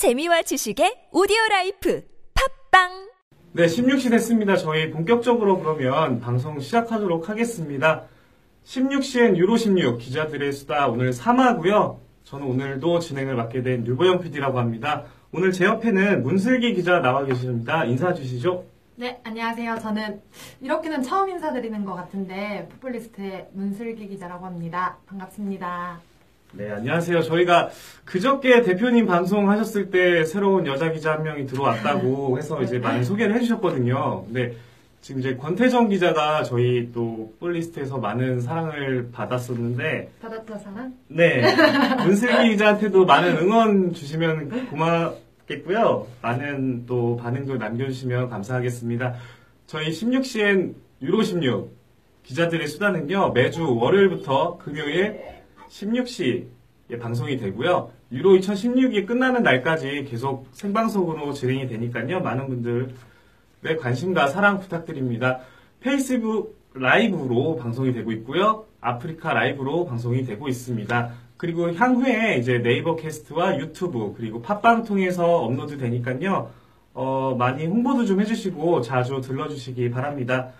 재미와 지식의 오디오 라이프 팟빵 네, 16시 됐습니다. 저희 본격적으로 그러면 방송 시작하도록 하겠습니다. 16시엔 유로 16 기자들의 수다 오늘 3화고요. 저는 오늘도 진행을 맡게 된 유보영 PD라고 합니다. 오늘 제 옆에는 문슬기 기자 나와 계십니다. 인사 주시죠. 네, 안녕하세요. 저는 이렇게는 처음 인사드리는 것 같은데 풋볼리스트의 문슬기 기자라고 합니다. 반갑습니다. 네, 안녕하세요. 저희가 그저께 대표님 방송하셨을 때 새로운 여자 기자 한 명이 들어왔다고 해서 이제 많이 소개를 해주셨거든요. 근데 지금 이제 권태정 기자가 저희 또 풋볼리스트에서 많은 사랑을 받았었는데 바다터 사랑? 네. 문슬기 기자한테도 많은 응원 주시면 고맙겠고요. 많은 또 반응도 남겨주시면 감사하겠습니다. 저희 16시엔 유로 16 기자들의 수다는요, 매주 월요일부터 금요일 16시에 방송이 되고요. 유로 2016이 끝나는 날까지 계속 생방송으로 진행이 되니까요. 많은 분들의 관심과 사랑 부탁드립니다. 페이스북 라이브로 방송이 되고 있고요. 아프리카 라이브로 방송이 되고 있습니다. 그리고 향후에 이제 네이버 캐스트와 유튜브 그리고 팟빵 통해서 업로드 되니까요. 어, 많이 홍보도 좀 해주시고 자주 들러주시기 바랍니다.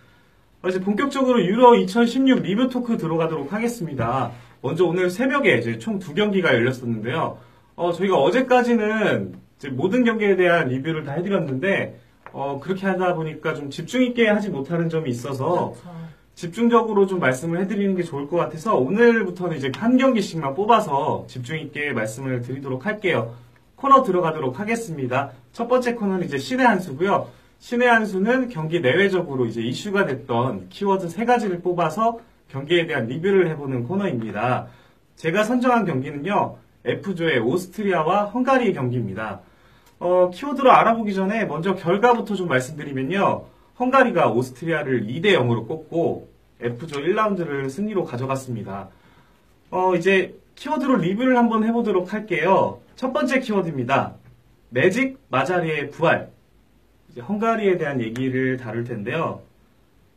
어, 이제 본격적으로 유로 2016 리뷰 토크 들어가도록 하겠습니다. 먼저 오늘 새벽에 이제 총 두 경기가 열렸었는데요. 어, 저희가 어제까지는 이제 모든 경기에 대한 리뷰를 다 해드렸는데, 어, 그렇게 하다 보니까 좀 집중 있게 하지 못하는 점이 있어서 그렇죠. 집중적으로 좀 말씀을 해드리는 게 좋을 것 같아서 오늘부터는 이제 한 경기씩만 뽑아서 집중 있게 말씀을 드리도록 할게요. 코너 들어가도록 하겠습니다. 첫 번째 코너는 이제 신의 한 수고요. 신의 한 수는 경기 내외적으로 이제 이슈가 됐던 키워드 세 가지를 뽑아서 경기에 대한 리뷰를 해보는 코너입니다. 제가 선정한 경기는요, F조의 오스트리아와 헝가리의 경기입니다. 어, 키워드로 알아보기 전에 먼저 결과부터 좀 말씀드리면요, 헝가리가 오스트리아를 2대 0으로 꺾고 F조 1라운드를 승리로 가져갔습니다. 어, 이제 키워드로 리뷰를 한번 해보도록 할게요. 첫 번째 키워드입니다. 매직 마자리의 부활. 헝가리에 대한 얘기를 다룰 텐데요.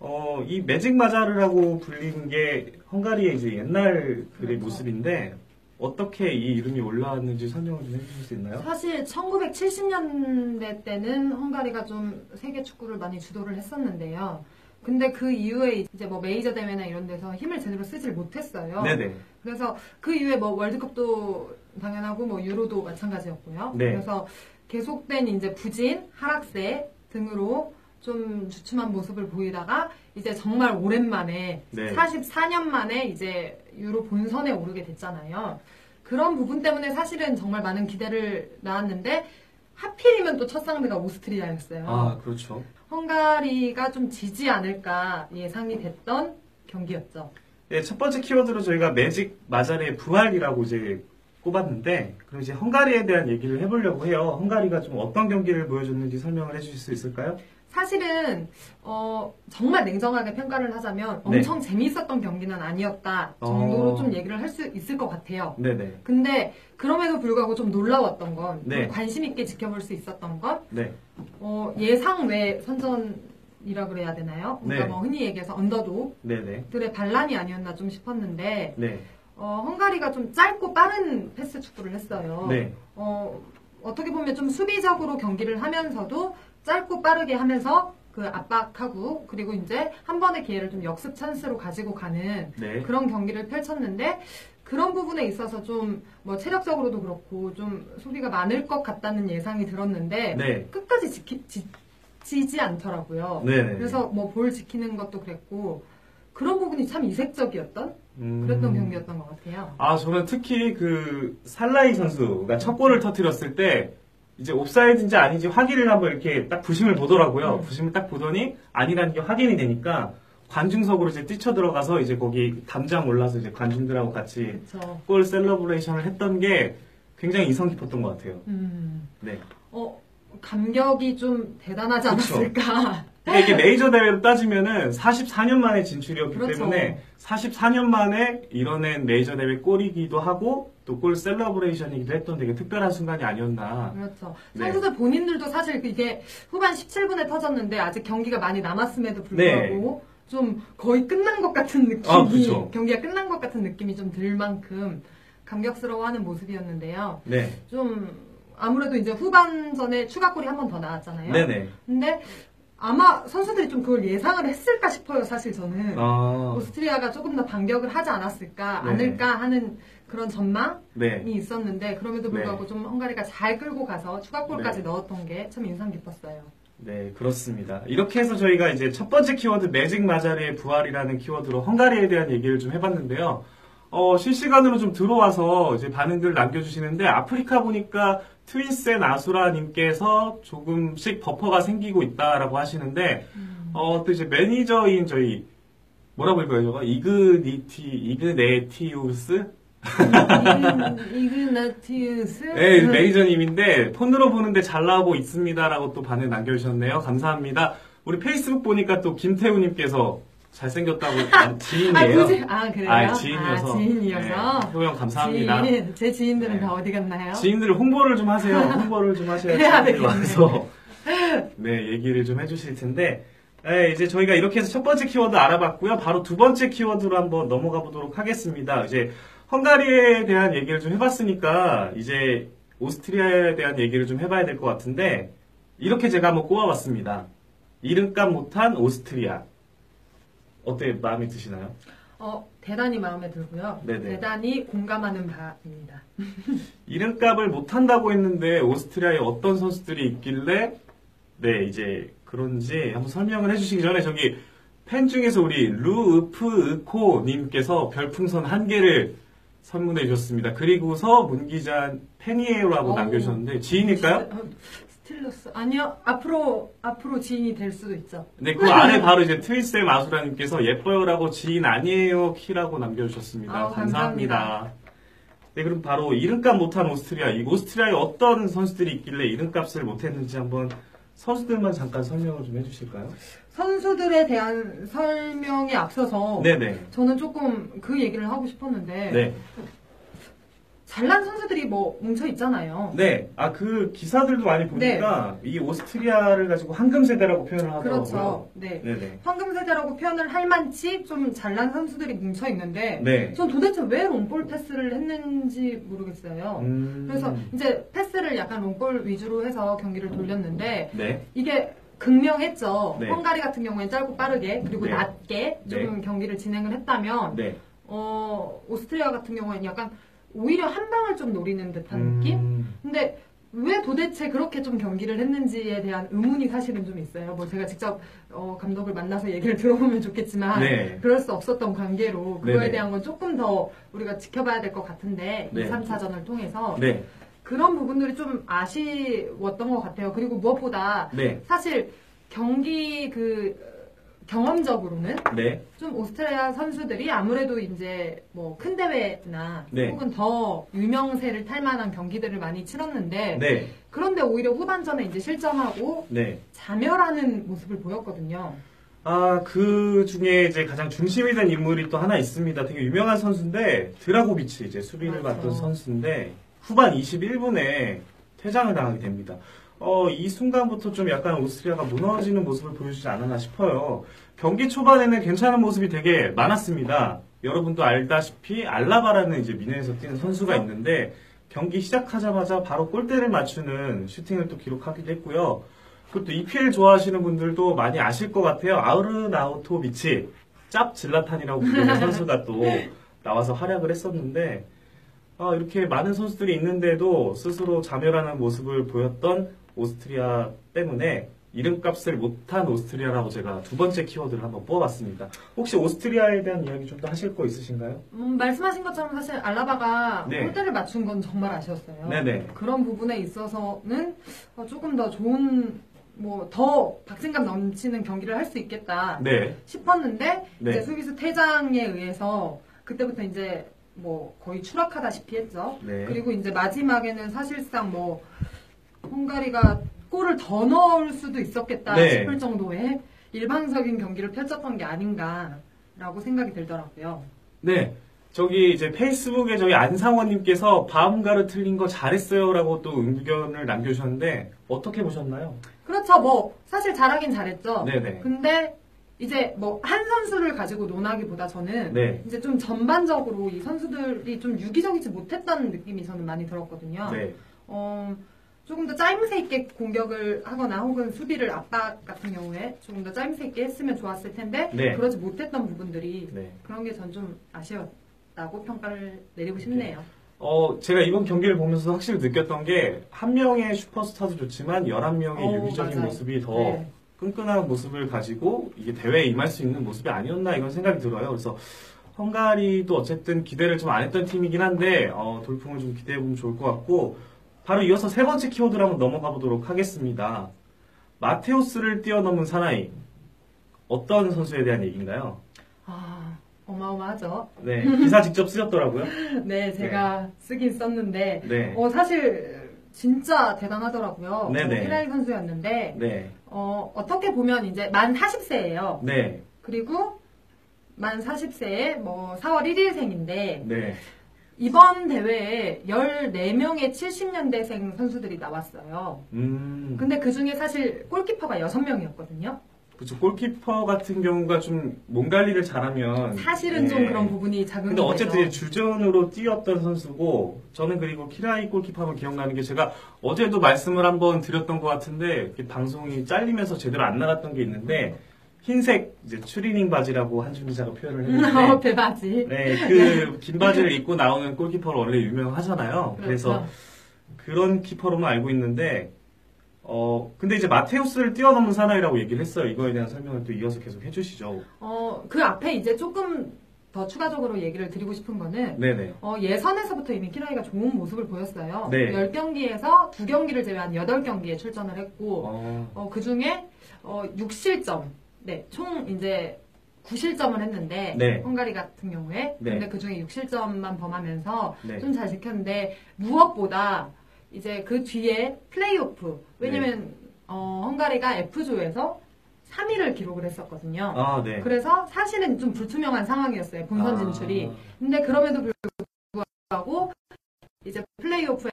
어, 이 매직 마자르라고 불리는 게 헝가리의 이제 옛날 글의 그렇죠. 모습인데 어떻게 이 이름이 올라왔는지 설명을 좀 해주실 수 있나요? 사실 1970년대 때는 헝가리가 좀 세계 축구를 많이 주도를 했었는데요. 근데 그 이후에 이제 뭐 메이저 대회나 이런 데서 힘을 제대로 쓰질 못했어요. 네네. 그래서 그 이후에 뭐 월드컵도 당연하고 뭐 유로도 마찬가지였고요. 네. 그래서 계속된 이제 부진, 하락세 등으로 좀 주춤한 모습을 보이다가 이제 정말 오랜만에 네. 44년 만에 이제 유로 본선에 오르게 됐잖아요. 그런 부분 때문에 사실은 정말 많은 기대를 낳았는데 하필이면 또 첫 상대가 오스트리아였어요. 아, 그렇죠. 헝가리가 좀 지지 않을까 예상이 됐던 경기였죠. 네, 첫 번째 키워드로 저희가 매직 마자르의 부활이라고 이제 꼽았는데, 그럼 이제 헝가리에 대한 얘기를 해보려고 해요. 헝가리가 좀 어떤 경기를 보여줬는지 설명을 해주실 수 있을까요? 사실은 어, 정말 냉정하게 평가를 하자면 네. 엄청 재미있었던 경기는 아니었다 정도로 어. 좀 얘기를 할 수 있을 것 같아요. 네네. 근데 그럼에도 불구하고 좀 놀라웠던 건, 네. 좀 관심 있게 지켜볼 수 있었던 건 네. 어, 예상 외 선전이라 그래야 되나요? 그러니까 네. 뭐 흔히 얘기해서 언더독들의. 반란이 아니었나 좀 싶었는데 네. 어, 헝가리가 좀 짧고 빠른 패스 축구를 했어요. 네. 어, 어떻게 보면 좀 수비적으로 경기를 하면서도 짧고 빠르게 하면서 그 압박하고 그리고 이제 한 번의 기회를 좀 역습 찬스로 가지고 가는 네. 그런 경기를 펼쳤는데 그런 부분에 있어서 좀 뭐 체력적으로도 그렇고 좀 소비가 많을 것 같다는 예상이 들었는데 네. 끝까지 지키, 지, 지 않더라고요. 네네. 그래서 뭐 볼 지키는 것도 그랬고 그런 부분이 참 이색적이었던 음. 그랬던 경기였던 것 같아요. 아, 저는 특히 그 살라이 선수가 첫 골을 터뜨렸을 때 이제 옵사이드인지 아닌지 확인을 한번 이렇게 딱 부심을 보더라고요. 음. 부심을 딱 보더니 아니라는 게 확인이 되니까 관중석으로 이제 뛰쳐 들어가서 이제 거기 담장 올라서 이제 관중들하고 같이 그렇죠. 골 celebration을 했던 게 굉장히 인상 깊었던 것 같아요. 음. 네. 어, 감격이 좀 대단하지 그쵸. 않았을까. 이게 메이저 대회로 따지면은 44년 만에 진출이었기 그렇죠. 때문에 44년 만에 이뤄낸 메이저 대회 골이기도 하고 또 골 셀러브레이션이기도 했던 되게 특별한 순간이 아니었나. 그렇죠. 네. 선수들 본인들도 사실 이게 후반 17분에 터졌는데 아직 경기가 많이 남았음에도 불구하고 좀 거의 끝난 것 같은 느낌이 네. 아, 그쵸. 경기가 끝난 것 같은 느낌이 좀 들 만큼 감격스러워하는 모습이었는데요. 네. 좀 아무래도 이제 후반전에 추가골이 한 번 더 나왔잖아요. 네네. 근데 아마 선수들이 좀 그걸 예상을 했을까 싶어요, 사실 저는. 아, 오스트리아가 조금 더 반격을 하지 않았을까, 네. 않을까 하는 그런 전망이 네. 있었는데, 그럼에도 네. 불구하고 좀 헝가리가 잘 끌고 가서 추가골까지 네. 넣었던 게 참 인상 깊었어요. 네, 그렇습니다. 이렇게 해서 저희가 이제 첫 번째 키워드 매직 마자리의 부활이라는 키워드로 헝가리에 대한 얘기를 좀 해봤는데요. 어, 실시간으로 좀 들어와서 이제 반응들 남겨주시는데 아프리카 보니까 트윈센 아수라님께서 조금씩 버퍼가 생기고 있다라고 하시는데 어, 또 이제 매니저인 저희 뭐라고 읽어요 저거? 이그니티, 이그네티우스? 이그나티우스? 네, 매니저님인데 폰으로 보는데 잘 나오고 있습니다라고 또 반응 남겨주셨네요. 감사합니다. 우리 페이스북 보니까 또 김태우님께서 잘생겼다고 아, 아, 지인이에요. 굳이? 아, 그래요? 아, 지인이어서. 아, 지인이어서? 네, 형 감사합니다. 지인, 제 지인들은 네. 다 어디 갔나요? 지인들 홍보를 좀 하세요. 홍보를 좀 하셔야. 와서 네 얘기를 좀 해주실 텐데 네, 이제 저희가 이렇게 해서 첫 번째 키워드 알아봤고요. 바로 두 번째 키워드로 한번 넘어가 보도록 하겠습니다. 이제 헝가리에 대한 얘기를 좀 해봤으니까 이제 오스트리아에 대한 얘기를 좀 해봐야 될 것 같은데 이렇게 제가 한번 꼽아봤습니다. 이름값 못한 오스트리아 어때 마음에 드시나요? 어, 대단히 마음에 들고요. 네네. 대단히 공감하는 바입니다. 이름값을 못한다고 했는데 오스트리아에 어떤 선수들이 있길래 네 이제 그런지 한번 설명을 해주시기 전에 저기 팬 중에서 우리 루으프코 님께서 별풍선 한 개를 선물해 주셨습니다. 그리고서 문기자 팬이에요라고 어우. 남겨주셨는데 지인일까요? 어, 스틸러스 아니요 앞으로 앞으로 지인이 될 수도 있죠. 네, 그 아래 바로 이제 트윈스의 마수라님께서 예뻐요라고 지인 아니에요 키라고 남겨주셨습니다. 아우, 감사합니다. 감사합니다. 네, 그럼 바로 이름값 못한 오스트리아. 이 오스트리아에 어떤 선수들이 있길래 이름값을 못했는지 한번 선수들만 잠깐 설명을 좀 해주실까요? 선수들에 대한 설명에 앞서서 네네. 저는 조금 그 얘기를 하고 싶었는데 네. 잘난 선수들이 뭐 뭉쳐 있잖아요. 네. 아, 그 기사들도 많이 보니까 이 오스트리아를 가지고 황금 세대라고 표현을 하더라고요. 그렇죠. 네. 네네. 황금 세대라고 표현을 할 만치 좀 잘난 선수들이 뭉쳐 있는데 네. 전 도대체 왜 롱볼 패스를 했는지 모르겠어요. 음. 그래서 이제 패스를 약간 롱볼 위주로 해서 경기를 돌렸는데 네. 이게 극명했죠. 네. 헝가리 같은 경우에는 짧고 빠르게 그리고 네. 낮게 좀 경기를 진행을 했다면 네. 어, 오스트리아 같은 경우에는 약간 오히려 한 방을 좀 노리는 듯한 느낌? 음. 근데 왜 도대체 그렇게 좀 경기를 했는지에 대한 의문이 사실은 좀 있어요. 뭐 제가 직접 어, 감독을 만나서 얘기를 들어보면 좋겠지만 네. 그럴 수 없었던 관계로 그거에 네네. 대한 건 조금 더 우리가 지켜봐야 될 것 같은데 네. 2, 3차전을 통해서 네. 그런 부분들이 좀 아쉬웠던 것 같아요. 그리고 무엇보다 네. 사실 경기 그 경험적으로는 네. 좀 오스트리아 선수들이 아무래도 이제 뭐 큰 대회나 네. 혹은 더 유명세를 탈 만한 경기들을 많이 치렀는데 네. 그런데 오히려 후반전에 이제 실점하고 네. 자멸하는 모습을 보였거든요. 아, 그 중에 이제 가장 중심이 된 인물이 또 하나 있습니다. 되게 유명한 선수인데, 드라고비치 이제 수비를 맞죠. 맡던 선수인데, 후반 21분에 퇴장을 당하게 됩니다. 어, 이 순간부터 좀 약간 오스트리아가 무너지는 모습을 보여주지 않았나 싶어요. 경기 초반에는 괜찮은 모습이 되게 많았습니다. 여러분도 알다시피 알라바라는 이제 미네에서 뛰는 선수가 있는데, 경기 시작하자마자 바로 골대를 맞추는 슈팅을 또 기록하기도 했고요. 그것도 EPL 좋아하시는 분들도 많이 아실 것 같아요. 아우르나우토 비치, 짭 질라탄이라고 부르는 선수가 또 나와서 활약을 했었는데, 아, 이렇게 많은 선수들이 있는데도 스스로 자멸하는 모습을 보였던 오스트리아 때문에 이름값을 못한 오스트리아라고 제가 두 번째 키워드를 한번 뽑아봤습니다. 혹시 오스트리아에 대한 이야기 좀 더 하실 거 있으신가요? 음, 말씀하신 것처럼 사실 알라바가 네. 골대를 맞춘 건 정말 아쉬웠어요. 네네. 그런 부분에 있어서는 어, 조금 더 좋은 뭐 더 박진감 넘치는 경기를 할 수 있겠다 네. 싶었는데 네. 이제 수비수 퇴장에 의해서 그때부터 이제 뭐 거의 추락하다시피 했죠. 네. 그리고 이제 마지막에는 사실상 뭐 헝가리가 골을 더 넣을 수도 있었겠다 네. 싶을 정도의 일방적인 경기를 펼쳤던 게 아닌가라고 생각이 들더라고요. 네. 저기 이제 페이스북에 저희 안상원님께서 바움가르 틀린 거 잘했어요라고 또 의견을 남겨주셨는데 어떻게 보셨나요? 그렇죠. 뭐 사실 잘하긴 잘했죠. 네네. 근데 이제 뭐 한 선수를 가지고 논하기보다 저는 네. 이제 좀 전반적으로 이 선수들이 좀 유기적이지 못했다는 느낌이 저는 많이 들었거든요. 네. 어, 조금 더 짜임새 있게 공격을 하거나 혹은 수비를 압박 같은 경우에 조금 더 짜임새 있게 했으면 좋았을 텐데 네. 그러지 못했던 부분들이 네. 그런 게 전 좀 아쉬웠다고 평가를 내리고 싶네요. 어, 제가 이번 경기를 보면서 확실히 느꼈던 게, 한 명의 슈퍼스타도 좋지만, 11명의 어, 유기적인 맞아요. 모습이 더 네. 끈끈한 모습을 가지고, 이게 대회에 임할 수 있는 모습이 아니었나, 이런 생각이 들어요. 그래서, 헝가리도 어쨌든 기대를 좀 안 했던 팀이긴 한데, 어, 돌풍을 좀 기대해 보면 좋을 것 같고, 바로 이어서 세 번째 키워드로 한번 넘어가 보도록 하겠습니다. 마테우스를 뛰어넘은 사나이. 어떤 선수에 대한 얘기인가요? 아 어마어마하죠. 네, 기사 직접 쓰셨더라고요. 네, 제가 쓰긴 썼는데 네. 어, 사실 진짜 대단하더라고요. 네네. 어, 피라이 선수였는데 네, 어, 어떻게 보면 이제 만 40세예요. 네, 그리고 만 40세에 뭐 4월 1일생인데 네. 이번 대회에 14명의 70년대생 선수들이 나왔어요. 음. 근데 그 중에 사실 골키퍼가 6명이었거든요. 그쵸, 골키퍼 같은 경우가 좀 몸 관리를 잘하면. 사실은 네. 좀 그런 부분이 작은 근데 어쨌든 이제 주전으로 뛰었던 선수고, 저는 그리고 키라이 골키퍼 하면 기억나는 게 제가 어제도 말씀을 한번 드렸던 것 같은데, 방송이 잘리면서 제대로 안 나갔던 게 있는데, 흰색 이제 추리닝 바지라고 한준 기자가 표현을 했는데, 배바지. 네, 그 긴 바지를 입고 나오는 골키퍼로 원래 유명하잖아요. 그래서 그렇죠. 그런 키퍼로만 알고 있는데, 어, 근데 이제 마테우스를 뛰어넘은 사나이라고 얘기를 했어요. 이거에 대한 설명을 또 이어서 계속 해주시죠. 어, 그 앞에 이제 조금 더 추가적으로 얘기를 드리고 싶은 거는 네네. 어, 예선에서부터 이미 키라이가 좋은 모습을 보였어요. 네. 10경기에서 2경기를 제외한 8경기에 출전을 했고 어, 어, 그 중에 어, 6실점. 네, 총 이제 9실점을 했는데 네. 헝가리 같은 경우에 네. 근데 그 중에 6실점만 범하면서 네. 좀잘 지켰는데 무엇보다 이제 그 뒤에 플레이오프 왜냐면 어, 헝가리가 F조에서 3위를 기록을 했었거든요. 아, 네. 그래서 사실은 좀 불투명한 상황이었어요. 본선 진출이. 아, 근데 그럼에도 불구하고 이제 플레이오프에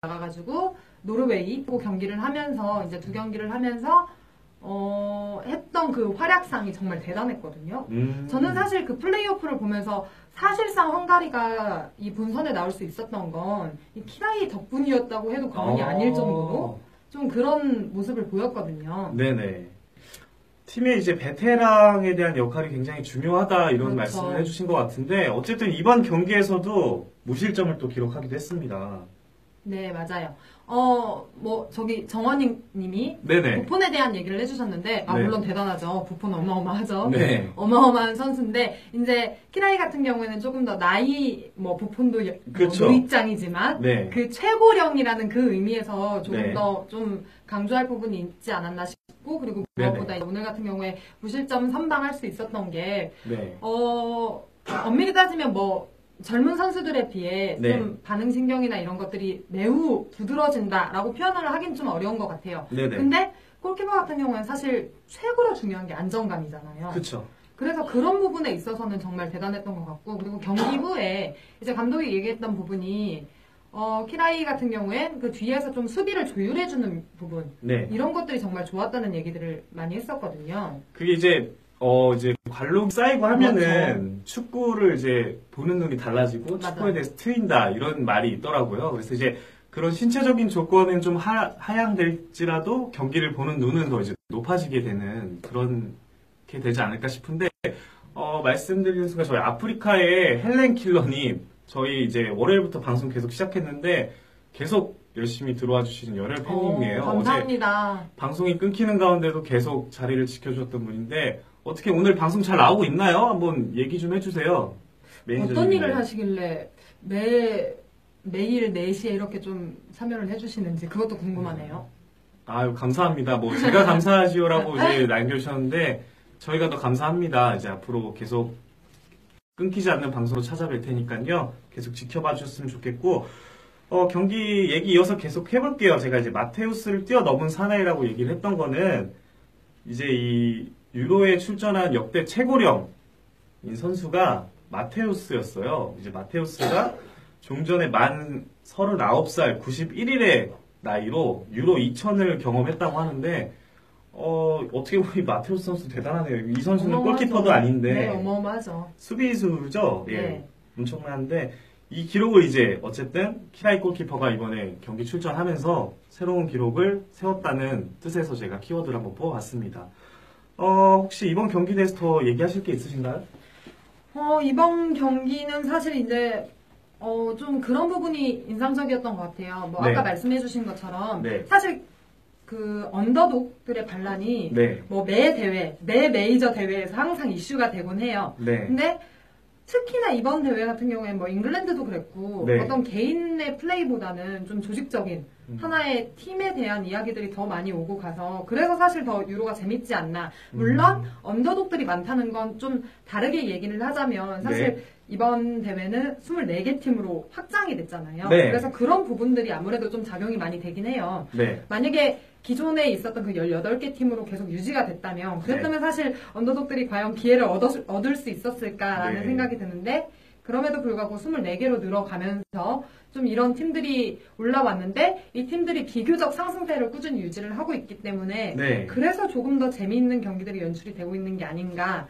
나가가지고 노르웨이 또 경기를 하면서 이제 두 경기를 하면서 어, 했던 그 활약상이 정말 대단했거든요. 음. 저는 사실 그 플레이오프를 보면서 사실상 헝가리가 이 본선에 나올 수 있었던 건 이 키라이 덕분이었다고 해도 과언이 어. 아닐 정도로 좀 그런 모습을 보였거든요. 네네. 팀의 이제 베테랑에 대한 역할이 굉장히 중요하다 이런 그렇죠. 말씀을 해주신 것 같은데 어쨌든 이번 경기에서도 무실점을 또 기록하기도 했습니다. 네, 맞아요. 어, 뭐, 저기, 정원님 님이 네네. 부폰에 대한 얘기를 해주셨는데, 아, 네. 물론 대단하죠. 부폰 어마어마하죠. 네. 어마어마한 선수인데, 이제, 키라이 같은 경우에는 조금 더 나이, 뭐, 부폰도 여- 뭐 그쵸. 노입장이지만, 네. 그 최고령이라는 그 의미에서 조금 네. 더좀 강조할 부분이 있지 않았나 싶고, 그리고 네네. 무엇보다 오늘 같은 경우에 무실점 선방할 수 있었던 게, 네. 어, 엄밀히 따지면 뭐, 젊은 선수들에 비해 네. 좀 반응 신경이나 이런 것들이 매우 두드러진다라고 표현을 하긴 좀 어려운 것 같아요. 네네. 근데 골키퍼 같은 경우는 사실 최고로 중요한 게 안정감이잖아요. 그쵸. 그래서 그런 부분에 있어서는 정말 대단했던 것 같고, 그리고 경기 후에 이제 감독이 얘기했던 부분이, 어, 키라이 같은 경우엔 그 뒤에서 좀 수비를 조율해주는 부분, 네. 이런 것들이 정말 좋았다는 얘기들을 많이 했었거든요. 그게 이제 어 이제 관록이 쌓이고 하면은 축구를 이제 보는 눈이 달라지고 맞아. 축구에 대해서 트인다 이런 말이 있더라고요. 그래서 이제 그런 신체적인 조건은 좀 하, 하향될지라도 경기를 보는 눈은 더 이제 높아지게 되는 그런 게 되지 않을까 싶은데 어 말씀드리는 순간 저희 아프리카의 헬렌 킬러님 저희 이제 월요일부터 방송 계속 시작했는데 계속 열심히 들어와 주시는 열혈 팬님이에요. 어, 어제 감사합니다. 방송이 끊기는 가운데도 계속 자리를 지켜줬던 분인데 어떻게 오늘 방송 잘 나오고 있나요? 한번 얘기 좀 해주세요. 매니저님. 어떤 일을 하시길래 매, 매일 4시에 이렇게 좀 참여를 해주시는지 그것도 궁금하네요. 아유 감사합니다. 뭐 제가 감사하지요라고 이제 남겨주셨는데 저희가 더 감사합니다. 이제 앞으로 계속 끊기지 않는 방송으로 찾아뵐 테니까요. 계속 지켜봐 주셨으면 좋겠고 어, 경기 얘기 이어서 계속 해볼게요. 제가 이제 마테우스를 뛰어넘은 사나이라고 얘기를 했던 거는 이제 이 유로에 출전한 역대 최고령인 선수가 마테우스였어요. 이제 마테우스가 좀 전에 만 39살 91일의 나이로 유로 2000을 경험했다고 하는데 어, 어떻게 보면 이 마테우스 선수 대단하네요. 이 선수는 어마어마하죠. 골키퍼도 아닌데 네, 어마어마하죠. 수비수죠. 예. 네. 엄청난데 이 기록을 이제 어쨌든 키라이 골키퍼가 이번에 경기 출전하면서 새로운 기록을 세웠다는 뜻에서 제가 키워드를 한번 뽑아봤습니다. 어, 혹시 이번 경기에 대해서 더 얘기하실 게 있으신가요? 어, 이번 경기는 사실 이제 어, 좀 그런 부분이 인상적이었던 것 같아요. 뭐 네. 아까 말씀해주신 것처럼 네. 사실 그 언더독들의 반란이 네. 뭐 매 대회, 매 메이저 대회에서 항상 이슈가 되곤 해요. 네. 근데 특히나 이번 대회 같은 경우에는 뭐 잉글랜드도 그랬고 네. 어떤 개인의 플레이보다는 좀 조직적인 음. 하나의 팀에 대한 이야기들이 더 많이 오고 가서 그래서 사실 더 유로가 재밌지 않나. 물론 음. 언더독들이 많다는 건 좀 다르게 얘기를 하자면 사실 네. 이번 대회는 24개 팀으로 확장이 됐잖아요. 네. 그래서 그런 부분들이 아무래도 좀 작용이 많이 되긴 해요. 네. 만약에 기존에 있었던 그 18개 팀으로 계속 유지가 됐다면, 그랬다면 사실 언더독들이 과연 기회를 얻을, 얻을 수 있었을까라는 네. 생각이 드는데, 그럼에도 불구하고 24개로 늘어가면서 좀 이런 팀들이 올라왔는데, 이 팀들이 비교적 상승세를 꾸준히 유지를 하고 있기 때문에, 네. 그래서 조금 더 재미있는 경기들이 연출이 되고 있는 게 아닌가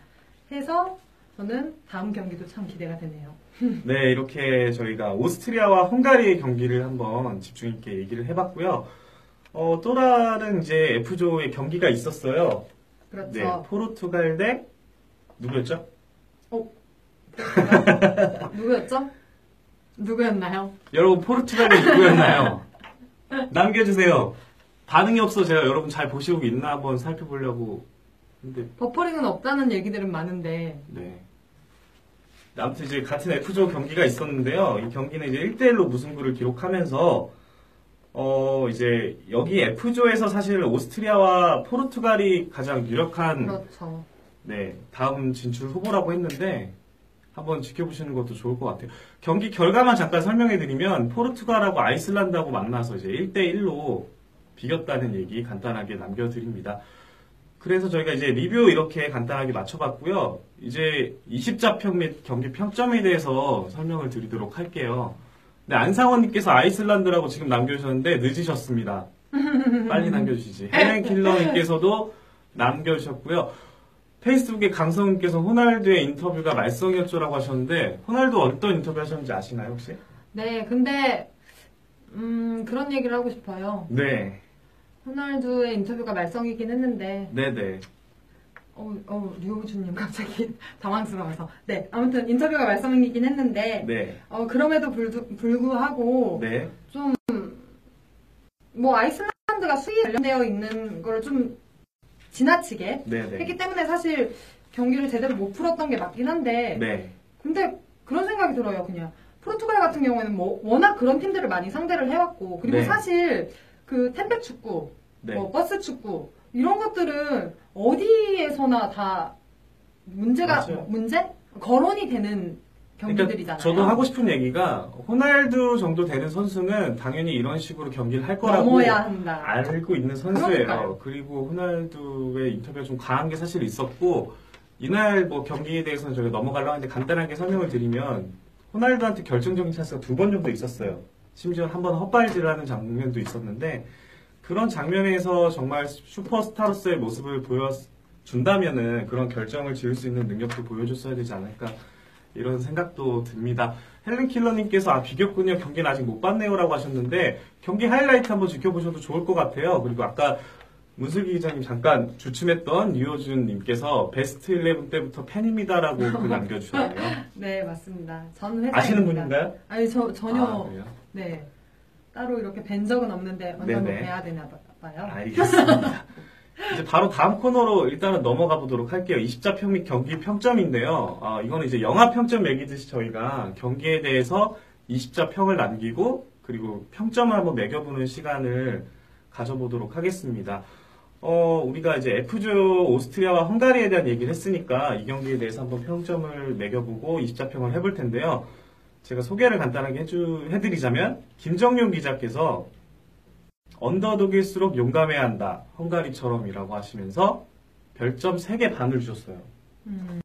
해서 저는 다음 경기도 참 기대가 되네요. 네, 이렇게 저희가 오스트리아와 헝가리의 경기를 한번 집중 있게 얘기를 해봤고요. 어, 또 다른 이제 F조의 경기가 있었어요. 그렇죠. 네, 포르투갈 대 누구였죠? 누구였죠? 누구였나요? 여러분 포르투갈이 누구였나요? 남겨주세요. 반응이 없어 제가 여러분 잘 보시고 있나 한번 살펴보려고. 근데 버퍼링은 없다는 얘기들은 많은데, 네. 아무튼 이제 같은 F조 경기가 있었는데요. 이 경기는 이제 1대1로 무승부를 기록하면서 어 이제 여기 F조에서 사실 오스트리아와 포르투갈이 가장 유력한 그렇죠. 네, 다음 진출 후보라고 했는데 한번 지켜보시는 것도 좋을 것 같아요. 경기 결과만 잠깐 설명해 드리면 포르투갈하고 아이슬란드하고 만나서 이제 1대 1로 비겼다는 얘기 간단하게 남겨 드립니다. 그래서 저희가 이제 리뷰 이렇게 간단하게 맞춰봤고요. 이제 20자평 및 경기 평점에 대해서 설명을 드리도록 할게요. 네, 안상원님께서 아이슬란드라고 지금 남겨주셨는데 늦으셨습니다. 빨리 남겨주시지. 헬렌 킬러님께서도 남겨주셨고요. 페이스북에 강성님께서 호날두의 인터뷰가 말썽이었죠라고 하셨는데 호날두 어떤 인터뷰 하셨는지 아시나요 혹시? 네, 근데 음, 그런 얘기를 하고 싶어요. 네, 호날두의 인터뷰가 말썽이긴 했는데, 네네. 어, 어, 류호준님 갑자기 당황스러워서. 네, 아무튼 인터뷰가 말썽이긴 했는데, 네, 어, 그럼에도 불구, 불구하고, 네, 뭐 아이슬란드가 수위에 관련되어 있는 걸 좀 지나치게 네네. 했기 때문에 사실 경기를 제대로 못 풀었던 게 맞긴 한데, 네, 근데 그런 생각이 들어요, 그냥. 포르투갈 같은 경우에는 뭐 워낙 그런 팀들을 많이 상대를 해왔고, 그리고 네. 사실 그 템백 축구, 네. 뭐 버스 축구 이런 것들은 어디에서나 다 문제가 맞아요. 문제 거론이 되는 그러니까 경기들이잖아요. 저도 하고 싶은 얘기가 호날두 정도 되는 선수는 당연히 이런 식으로 경기를 할 거라고. 알고 있는 선수예요. 그러니까요. 그리고 호날두의 인터뷰가 좀 강한 게 사실 있었고 이날 뭐 경기에 대해서는 저희가 넘어가려고 하는데 간단하게 설명을 드리면 호날두한테 결정적인 찬스가 두 번 정도 있었어요. 심지어 한 번 헛발질을 하는 장면도 있었는데 그런 장면에서 정말 슈퍼스타로서의 모습을 보여준다면은 그런 결정을 지을 수 있는 능력도 보여줬어야 되지 않을까 이런 생각도 듭니다. 헬렌 킬러님께서 아 비겼군요. 경기는 아직 못 봤네요라고 하셨는데 경기 하이라이트 한번 지켜보셔도 좋을 것 같아요. 그리고 아까 문슬기 기자님 잠깐 주춤했던 유호준님께서 베스트 11 때부터 팬입니다라고 글 남겨주셨네요. 네, 맞습니다. 전 회사 아시는 분인가요? 아니, 저 전혀 아? 네. 따로 이렇게 뵌 적은 없는데 네네. 뵈야 되나 봐요. 알겠습니다. 이제 바로 다음 코너로 일단은 넘어가 보도록 할게요. 20자평 및 경기 평점인데요. 아, 이거는 이제 영화 평점 매기듯이 저희가 경기에 대해서 20자평을 남기고 그리고 평점을 한번 매겨보는 시간을 가져보도록 하겠습니다. 어, 우리가 이제 F조 오스트리아와 헝가리에 대한 얘기를 했으니까 이 경기에 대해서 한번 평점을 매겨보고 20자평을 해볼 텐데요. 제가 소개를 간단하게 해주, 해드리자면, 김정용 기자께서 언더독일수록 용감해야 한다. 헝가리처럼이라고 하시면서 별점 3개 반을 주셨어요. 음,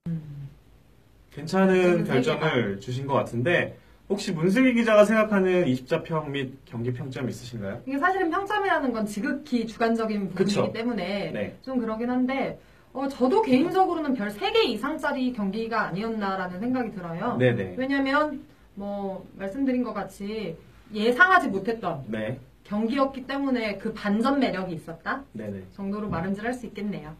괜찮은 세 별점을 주신 것 같은데, 혹시 문슬기 기자가 생각하는 20자평 및 경기 평점 있으신가요? 이게 사실은 평점이라는 건 지극히 주관적인 부분이기. 때문에 네. 좀 그러긴 한데 어, 저도 개인적으로는 별 3개 이상짜리 경기가 아니었나라는 생각이 들어요. 네네. 왜냐면 뭐 말씀드린 것 같이 예상하지 못했던 네. 경기였기 때문에 그 반전 매력이 있었다 네네. 정도로 말음질할 수 있겠네요.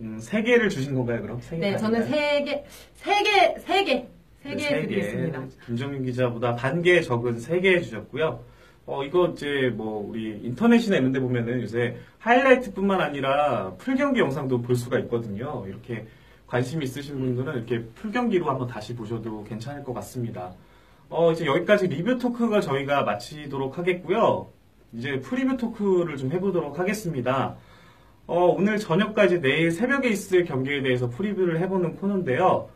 음, 세 개를 주신 건가요, 그럼? 세 네, 개 저는 세 개, 세 개, 세 개, 세 네, 개. 드리겠습니다. 김정민 기자보다 반 개 적은 세개 주셨고요. 어, 이거 이제 뭐 우리 인터넷이나 이런 데 보면은 요새 하이라이트뿐만 아니라 full경기 영상도 볼 수가 있거든요. 이렇게 관심 있으신 분들은 이렇게 full경기로 한번 다시 보셔도 괜찮을 것 같습니다. 어, 이제 여기까지 리뷰 토크가 저희가 마치도록 하겠고요. 이제 프리뷰 토크를 좀 해보도록 하겠습니다. 어, 오늘 저녁까지 내일 새벽에 있을 경기에 대해서 프리뷰를 해보는 코너인데요.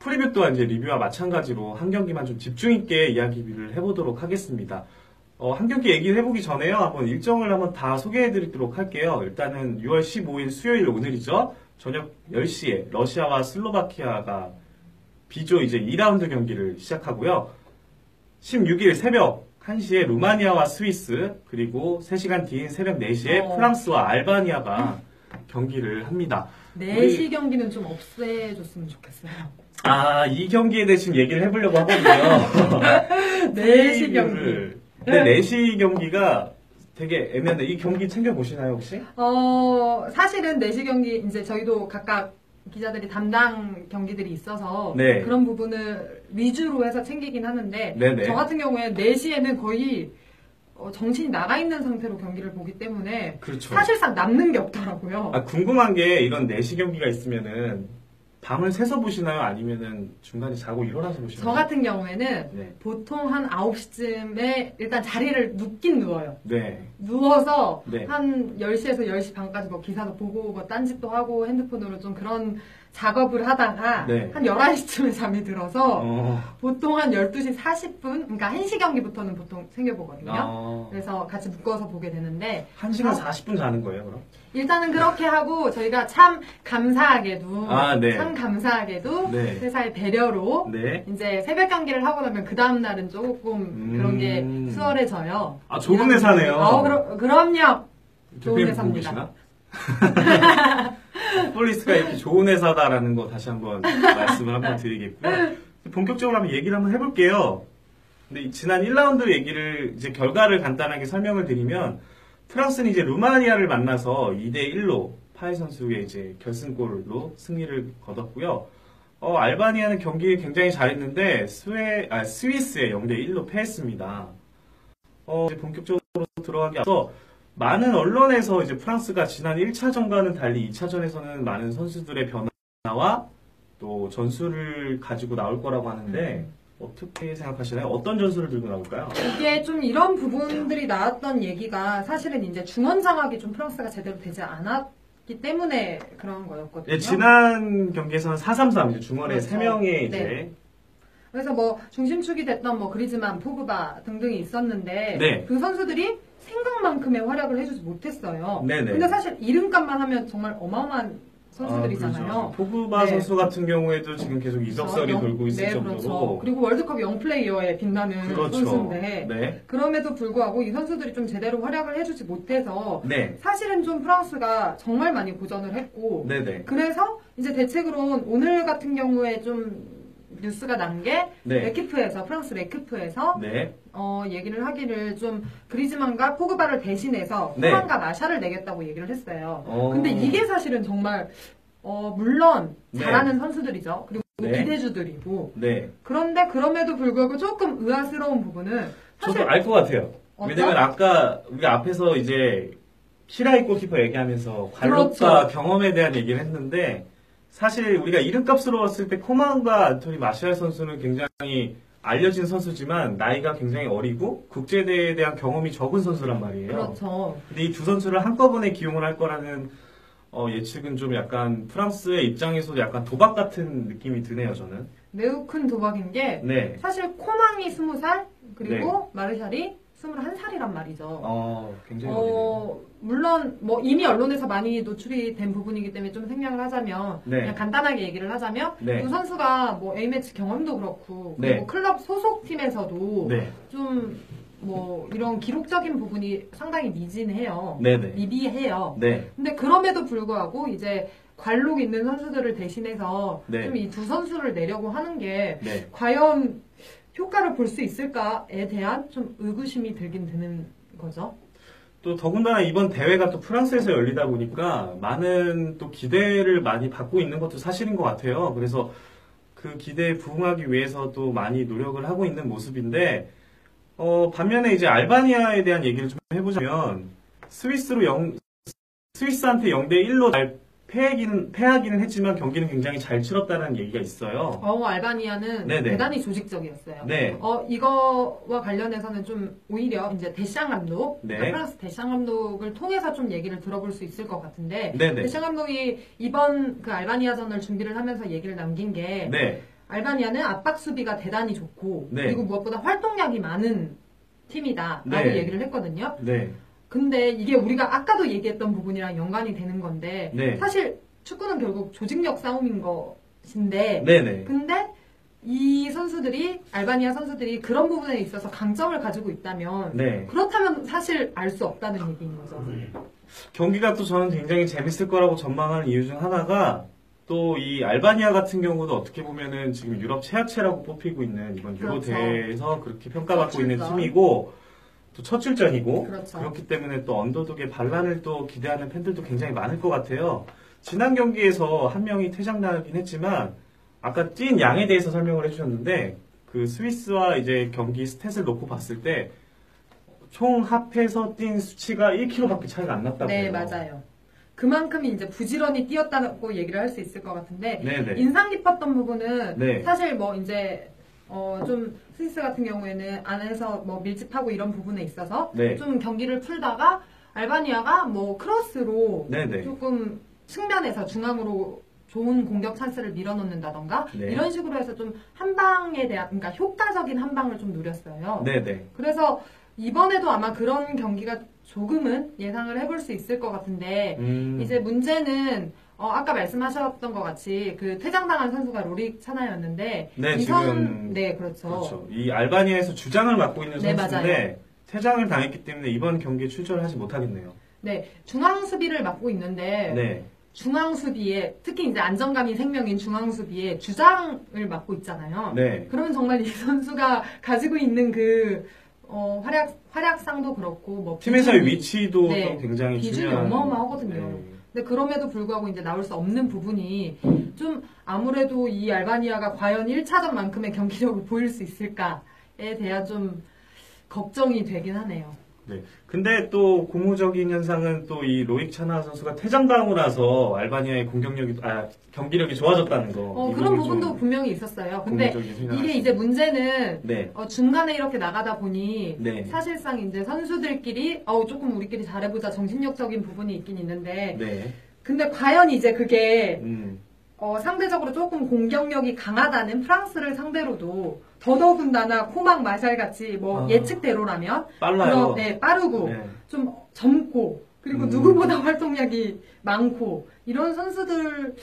프리뷰 또한 이제 리뷰와 마찬가지로 한 경기만 좀 집중 있게 이야기를 해보도록 하겠습니다. 어, 한 경기 얘기를 해보기 전에요. 한번 일정을 한번 다 소개해드리도록 할게요. 일단은 6월 15일 수요일 오늘이죠. 저녁 10시에 러시아와 슬로바키아가 B조 이제 2라운드 경기를 시작하고요. 16일 새벽 1시에 루마니아와 스위스 그리고 3시간 뒤인 새벽 4시에 어. 프랑스와 알바니아가 경기를 합니다. 4시 경기는 좀 없애줬으면 좋겠어요. 아, 이 경기에 대해 지금 얘기를 해보려고 하거든요. 4시 경기. 프리뷰를. 근데 4시 경기가 되게 애매한데 이 경기 챙겨보시나요, 혹시? 어, 사실은 4시 경기, 이제 저희도 각각 기자들이 담당 경기들이 있어서 네. 그런 부분을 위주로 해서 챙기긴 하는데 네네. 저 같은 경우에 4시에는 거의 어, 정신이 나가 있는 상태로 경기를 보기 때문에 그렇죠. 사실상 남는 게 없더라고요. 아, 궁금한 게 이런 4시 경기가 있으면은 밤을 새서 보시나요? 아니면은 중간에 자고 일어나서 보시나요? 저 같은 경우에는 네. 보통 한 9시쯤에 일단 자리를 눕긴 누워요. 네. 누워서 네. 한 10시에서 10시 반까지 뭐 기사도 보고 뭐 딴짓도 하고 핸드폰으로 좀 그런 작업을 하다가 네. 한 11시쯤에 잠이 들어서 어. 보통 한 12시 40분 그러니까 1시 경기부터는 보통 챙겨보거든요. 아. 그래서 같이 묶어서 보게 되는데 1시간 40분 자는 거예요, 그럼? 일단은 그렇게 하고 저희가 참 감사하게도 아, 네. 참 감사하게도 네. 회사의 배려로 네. 이제 새벽 경기를 하고 나면 그 다음 날은 조금 그런 게 음. 수월해져요. 아, 좋은 회사네요. 아, 그럼 그럼요. 좋은 회사입니다. 계시나? 폴리스가 이렇게 좋은 회사다라는 거 다시 한번 말씀을 한번 드리겠고요. 본격적으로 한번 얘기를 한번 해볼게요. 근데 이 지난 1라운드 얘기를 이제 결과를 간단하게 설명을 드리면 프랑스는 이제 루마니아를 만나서 2대 1로 파이 선수의 이제 결승골로 승리를 거뒀고요. 어, 알바니아는 경기 굉장히 잘했는데 스웨 아, 스위스에 0대 1로 패했습니다. 어, 본격적으로 들어가기 앞서 많은 언론에서 이제 프랑스가 지난 1차전과는 달리 2차전에서는 많은 선수들의 변화와 또 전술을 가지고 나올 거라고 하는데 어떻게 생각하시나요? 어떤 전술을 들고 나올까요? 이게 좀 이런 부분들이 나왔던 얘기가 사실은 이제 중원 장악이 좀 프랑스가 제대로 되지 않았기 때문에 그런 거였거든요. 예, 지난 경기에서는 4-3-3 이제 중원에 그렇죠. 세 3명의 이제 네. 그래서 뭐 중심축이 됐던 뭐 그리즈만, 포그바 등등이 있었는데 네. 그 선수들이 생각만큼의 활약을 해주지 못했어요. 네네. 근데 사실 이름값만 하면 정말 어마어마한 선수들이잖아요. 아, 그렇죠. 포그바 네. 선수 같은 경우에도 지금 계속 이적설이 영- 돌고 있을 네, 정도로 그렇죠. 그리고 월드컵 young player에 빛나는 그렇죠. 선수인데 네. 그럼에도 불구하고 이 선수들이 좀 제대로 활약을 해주지 못해서 네. 사실은 좀 프랑스가 정말 많이 고전을 했고 네네. 그래서 이제 대책으로는 오늘 같은 경우에 좀 뉴스가 난게 네. 레키프에서 프랑스 레키프에서 네. 어, 얘기를 하기를 좀 그리즈만과 포그바를 대신해서 네. 코망과 마샬을 내겠다고 얘기를 했어요. 어. 근데 이게 사실은 정말 어, 물론 네. 잘하는 선수들이죠. 그리고 네. 기대주들이고 네. 그런데 그럼에도 불구하고 조금 의아스러운 부분은 사실 저도 알 것 같아요. 어떤? 왜냐면 아까 우리 앞에서 이제 키라이 골키퍼 얘기하면서 관록과 그렇죠. 경험에 대한 얘기를 했는데 사실 우리가 이름값으로 봤을 때 코만과 안토니 마시알 선수는 굉장히 알려진 선수지만 나이가 굉장히 어리고 국제대회에 대한 경험이 적은 선수란 말이에요. 그렇죠. 근데 이 두 선수를 한꺼번에 기용을 할 거라는 어, 예측은 좀 약간 프랑스의 입장에서도 약간 도박 같은 느낌이 드네요, 저는. 매우 큰 도박인 게 네. 사실 코망이 20살 그리고 마르샬이 21살이란 말이죠. 어, 굉장히 어리네요. 어, 물론 뭐 이미 언론에서 많이 노출이 된 부분이기 때문에 좀 생략을 하자면 네. 그냥 간단하게 얘기를 하자면 네. 두 선수가 뭐 A매치 경험도 그렇고 그리고 네. 클럽 소속 팀에서도 네. 좀뭐 이런 기록적인 부분이 상당히 미진해요. 네네. 미비해요. 네. 근데 그럼에도 불구하고 이제 관록 있는 선수들을 대신해서 네. 좀이 두 선수를 내려고 하는 게 네. 과연 효과를 볼 수 있을까에 대한 좀 의구심이 들긴 드는 거죠. 또 더군다나 이번 대회가 또 프랑스에서 열리다 보니까 많은 또 기대를 많이 받고 있는 것도 사실인 것 같아요. 그래서 그 기대에 부응하기 위해서 또 많이 노력을 하고 있는 모습인데, 어, 반면에 이제 알바니아에 대한 얘기를 좀 해보자면, 스위스로 영, 스위스한테 0대 1로 잘 패하기는, 패하기는 했지만 경기는 굉장히 잘 치렀다는 얘기가 있어요. 어, 알바니아는 네네. 대단히 조직적이었어요. 네. 어, 이거와 관련해서는 좀 오히려 이제 데샹 감독, 네. 그러니까 프랑스 데샹 감독을 통해서 좀 얘기를 들어볼 수 있을 것 같은데, 네네. 데샹 감독이 이번 그 알바니아전을 준비를 하면서 얘기를 남긴 게, 네. 알바니아는 압박 수비가 대단히 좋고, 네. 그리고 무엇보다 활동량이 많은 팀이다라고 네. 얘기를 했거든요. 네. 근데 이게 우리가 아까도 얘기했던 부분이랑 연관이 되는 건데, 네. 사실 축구는 결국 조직력 싸움인 것인데, 네네. 근데 이 선수들이 알바니아 선수들이 그런 부분에 있어서 강점을 가지고 있다면 네. 그렇다면 사실 알 수 없다는 얘기인 거죠. 경기가 또 저는 굉장히 재밌을 거라고 전망하는 이유 중 하나가 또 이 알바니아 같은 경우도 어떻게 보면은 지금 유럽 최하체라고 뽑히고 있는 이번 유로 그렇죠. 대회에서 그렇게 평가받고 첫 있는. 팀이고 또 첫 출전이고 그렇죠. 렇기 때문에 또 언더독의 반란을 또 기대하는 팬들도 굉장히 많을 것 같아요. 지난 경기에서 한 명이 퇴장나긴 했지만 아까 찐 양에 대해서 설명을 해주셨는데 그 스위스와 이제 경기 스탯을 놓고 봤을 때 총 합해서 뛴 수치가 1kg밖에 차이가 안 났다고 네. 맞아요. 그만큼 이제 부지런히 뛰었다고 얘기를 할 수 있을 것 같은데 네네. 인상 깊었던 부분은 네. 사실 뭐 이제 어 좀 스위스 같은 경우에는 안에서 뭐 밀집하고 이런 부분에 있어서 네. 좀 경기를 풀다가 알바니아가 뭐 크로스로 네네. 조금 측면에서 중앙으로 좋은 공격 찬스를 밀어놓는다던가 네. 이런 식으로 해서 좀 한 방에 대한 그러니까 효과적인 한 방을 좀 누렸어요. 네네. 그래서 이번에도 아마 그런 경기가 조금은 예상을 해볼 수 있을 것 같은데 음, 이제 문제는 어, 아까 말씀하셨던 것 같이 그 퇴장당한 선수가 로릭 차나였는데 네, 이 지금 선- 네 그렇죠. 그렇죠. 이 알바니아에서 주장을 맡고 있는 네, 선수인데 퇴장을 당했기 때문에 이번 경기에 출전을 하지 못하겠네요. 네 중앙 수비를 맡고 있는데 네. 중앙 수비에 특히 이제 안정감이 생명인 중앙 수비에 주장을 맡고 있잖아요. 네. 그러면 정말 이 선수가 가지고 있는 그 어, 활약 활약상도 그렇고 뭐 팀에서의 비중이- 위치도 네, 또 굉장히 비중이 중요한 어마어마하거든요. 네. 근데 그럼에도 불구하고 이제 나올 수 없는 부분이 좀 아무래도 이 알바니아가 과연 1차전만큼의 경기력을 보일 수 있을까에 대한 좀 걱정이 되긴 하네요. 네. 근데 또 고무적인 현상은 또 이 로익 차나 선수가 퇴장당하고 나서 알바니아의 공격력이 아 경기력이 좋아졌다는 거. 어, 이 그런 부분도 좀 분명히 있었어요. 근데 이게. 이제 문제는 네. 어, 중간에 이렇게 나가다 보니 네. 사실상 이제 선수들끼리 어, 조금 우리끼리 잘해보자 정신력적인 부분이 있긴 있는데 네. 근데 과연 이제 그게 음. 어, 상대적으로 조금 공격력이 강하다는 프랑스를 상대로도 더더군다나 코막 마샬 같이 뭐 아. 예측대로라면 빨라요. 그런, 네, 빠르고 네. 좀 젊고 그리고 음. 누구보다 활동량이 많고 이런 선수들을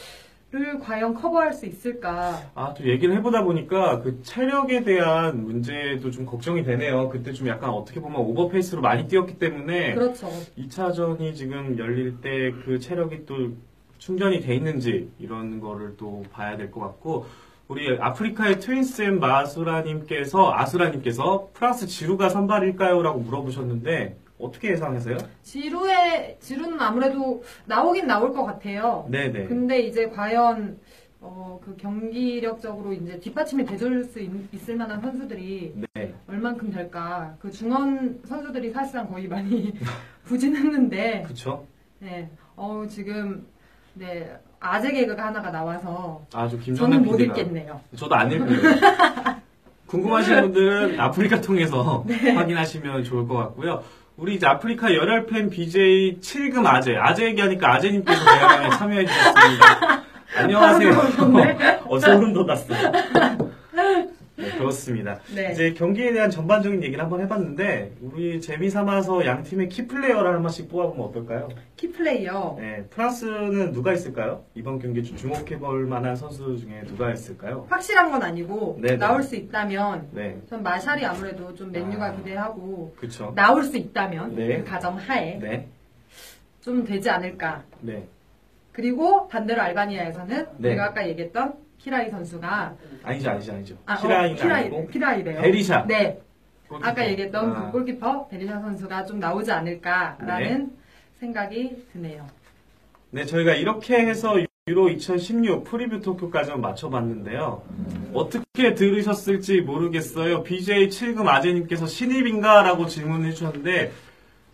과연 커버할 수 있을까? 아, 또 얘기를 해보다 보니까 그 체력에 대한 문제도 좀 걱정이 되네요. 그때 좀 약간 어떻게 보면 오버페이스로 많이 뛰었기 때문에 그렇죠. 2차전이 지금 열릴 때 그 체력이 또 충전이 돼 있는지 이런 거를 또 봐야 될 것 같고 우리 아프리카의 트윈스앤 마수라님께서 아수라님께서 프랑스 지루가 선발일까요? 라고 물어보셨는데 어떻게 예상하세요? 지루의 지루는 아무래도 나오긴 나올 것 같아요. 네네. 근데 이제 과연 어, 그 경기력적으로 이제 뒷받침이 돼줄 수 있, 있을 만한 선수들이 네. 얼만큼 될까? 그 중원 선수들이 사실상 거의 많이 부진했는데, 그쵸? 네, 어 지금 네 아재 개그가 하나가 나와서 아주 저는 못. 읽겠네요. 저도 안 읽고요. 궁금하신 분들은 아프리카 통해서 네. 확인하시면 좋을 것 같고요. 우리 이제 아프리카 열혈팬 BJ 7금 아재, 아재 얘기하니까 아재님께서 대화에 참여해 주셨습니다. 안녕하세요. 어, 소름 돋았어요. 네, 그렇습니다. 네. 이제 경기에 대한 전반적인 얘기를 한번 해봤는데, 우리 재미 삼아서 양 팀의 키플레이어를 한 번씩 뽑아보면 어떨까요? 키플레이어. 네, 프랑스는 누가 있을까요? 이번 경기 주- 주목해볼 만한 선수 중에 누가 있을까요? 확실한 건 아니고 네네. 나올 수 있다면 네, 전 마샬이 아무래도 좀 맨유가 아. 기대하고 그쵸. 나올 수 있다면 네. 그 가정 하에 네, 좀 되지 않을까. 네. 그리고 반대로 알바니아에서는 네. 제가 아까 얘기했던 키라이 선수가 아니죠, 아니죠, 아니죠. 아, 키라인 어, 키라이, 아니고 키라이래요. 베리샤. 네. 골키퍼. 아까 얘기했던 아, 그 골키퍼 베리샤 선수가 좀 나오지 않을까라는 네. 생각이 드네요. 네, 저희가 이렇게 해서 유로 2016 프리뷰 토크까지 맞춰봤는데요. 어떻게 들으셨을지 모르겠어요. BJ 7금 아재님께서 신입인가 라고 질문을 해주셨는데,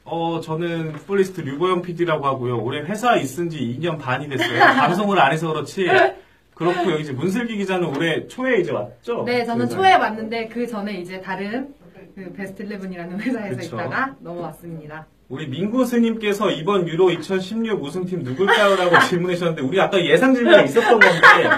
어, 저는 풋볼리스트 류보영 PD라고 하고요. 올해 회사에 있은 지 2년 반이 됐어요. 방송을 안 해서 그렇지. 그렇고, 여기 이제 문슬기 기자는 올해 초에 이제 왔죠? 네, 저는 회사에. 초에 왔는데 그 전에 이제 다른 그 베스트 11이라는 회사에서 그쵸. 있다가 넘어왔습니다. 우리 민구 스님께서 이번 유로 2016 우승팀 누굴까요? 라고 질문해 주셨는데, 우리 아까 예상 질문이 있었던 건데,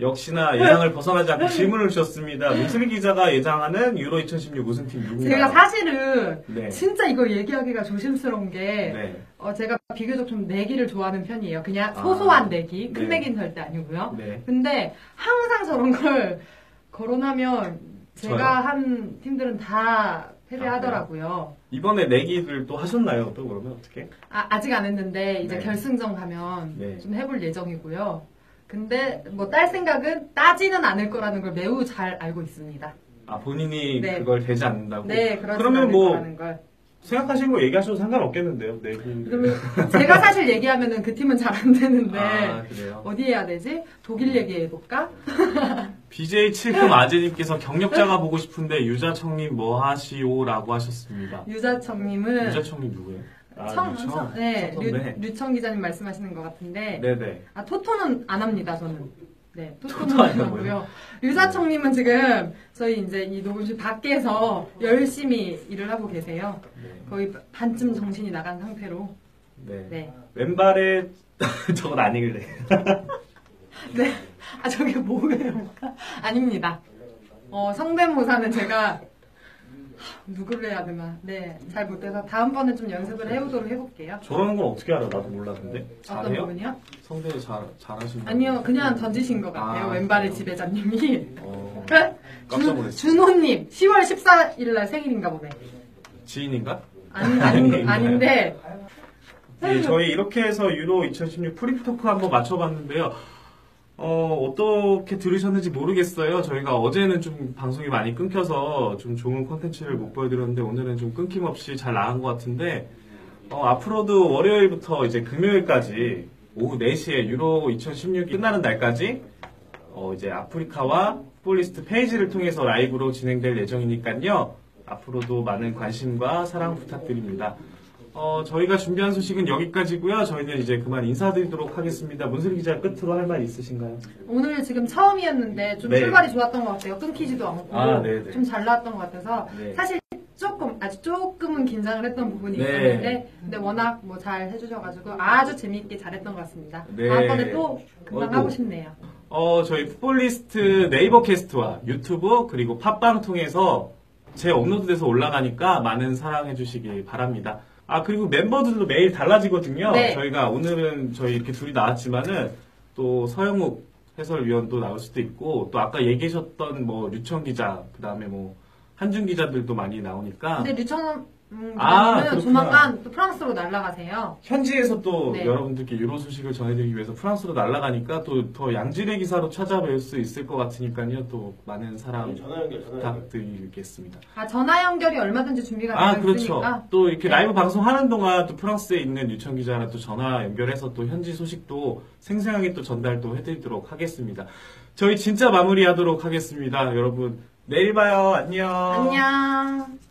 역시나 예상을 벗어나지 않고 질문을 주셨습니다. 문슬기 기자가 예상하는 유로 2016 우승팀 누군가요? 제가 사실은 네. 진짜 이거 얘기하기가 조심스러운 게 네. 어, 제가 비교적 좀 내기를 좋아하는 편이에요. 그냥 아. 소소한 내기, 큰 네. 내기는 절대 아니고요. 네. 근데 항상 저런 걸 거론하면 제가 저요? 한 팀들은 다 패배하더라고요. 이번에 내기를 또 하셨나요? 또 그러면 어떻게? 아, 아직 안 했는데 이제 네. 결승전 가면 네. 좀 해볼 예정이고요. 근데 뭐 딸 생각은 따지는 않을 거라는 걸 매우 잘 알고 있습니다. 아, 본인이 네. 그걸 되지 않는다고? 네, 그러면 뭐, 걸. 생각하시는 거 얘기하셔도 상관없겠는데요, 내기. 그러면 제가 사실 얘기하면은 그 팀은 잘 안 되는데 아, 그래요? 어디 해야 되지? 독일 얘기해볼까? BJ 7금 아재님께서 경력자가 보고 싶은데 유자청님 뭐 하시오라고 하셨습니다. 유자청님은 유자청님 누구예요? 아, 청, 유청? 청- 네, 청 류, 선배. 류청 기자님 말씀하시는 것 같은데 네네. 아 토토는 안 합니다 저는 네 토토는 토토 안안 하고요? 유자청님은 지금 저희 이제 이 녹음실 밖에서 열심히 일을 하고 계세요 네. 거의 반쯤 정신이 나간 상태로 네. 네. 왼발에 저건 아니길래. 네. 아, 저게 뭐예요? 아닙니다. 어, 성대모사는 제가 하, 누구를 해야 되나? 네, 잘 못해서 다음번에 좀 연습을 해보도록 해볼게요. 저런 건 어떻게 알아? 나도 몰랐는데. 어떤 잘해요? 부분이요? 성대 잘 잘하시는. 아니요, 그냥 던지신 것 같아요. 아, 왼발의 그래요? 지배자님이. 어, 깜짝 놀랐어요. 준호님, 10월 14일 날 생일인가 보네. 지인인가? 아니? 아니, 아닌데. 네, 저희 이렇게 해서 유로 2016 프리토크 한번 마쳐봤는데요. 어, 어떻게 들으셨는지 모르겠어요. 저희가 어제는 좀 방송이 많이 끊겨서 좀 좋은 콘텐츠를 못 보여드렸는데 오늘은 좀 끊김없이 잘 나간 것 같은데, 어, 앞으로도 월요일부터 이제 금요일까지 오후 4시에 유로 2016이 끝나는 날까지 어, 이제 아프리카와 풋볼리스트 페이지를 통해서 라이브로 진행될 예정이니까요. 앞으로도 많은 관심과 사랑 부탁드립니다. 어, 저희가 준비한 소식은 여기까지고요. 저희는 이제 그만 인사드리도록 하겠습니다. 문슬 기자 끝으로 할 말 있으신가요? 오늘 지금 처음이었는데 좀 네. 출발이 좋았던 것 같아요. 끊기지도 않고 아, 네네. 좀잘 나왔던 것 같아서 네. 사실 조금 아주 조금은 긴장을 했던 부분이 네. 있었는데 근데 워낙 뭐 잘 해주셔가지고 아주 재미있게 잘했던 것 같습니다. 네. 다음번에 또 금방. 하고 싶네요. 어, 저희 풋볼리스트 네이버 캐스트와 유튜브 그리고 팟빵 통해서 제 업로드돼서 올라가니까 많은 사랑해 주시기 바랍니다. 아, 그리고 멤버들도 매일 달라지거든요. 네. 저희가 오늘은 저희 이렇게 둘이 나왔지만은 또 서영욱 해설위원도 나올 수도 있고 또 아까 얘기하셨던 뭐 류청 기자 그다음에 뭐 한준 기자들도 많이 나오니까 근데 류천 음, 아, 그렇구나. 조만간 또 프랑스로 날아가세요. 현지에서 또 네. 여러분들께 유로 소식을 전해드리기 위해서 프랑스로 날아가니까 또 더 양질의 기사로 찾아뵐 수 있을 것 같으니까요. 또 많은 사랑 전화 연결, 전화 연결. 부탁드리겠습니다. 아 전화 연결이 얼마든지 준비가 아, 되어 그렇죠. 있으니까 또 이렇게 네. 라이브 방송하는 동안 또 프랑스에 있는 유청 기자랑 또 전화 연결해서 또 현지 소식도 생생하게 또 전달 도 해드리도록 하겠습니다. 저희 진짜 마무리하도록 하겠습니다. 여러분, 내일 봐요. 안녕. 안녕.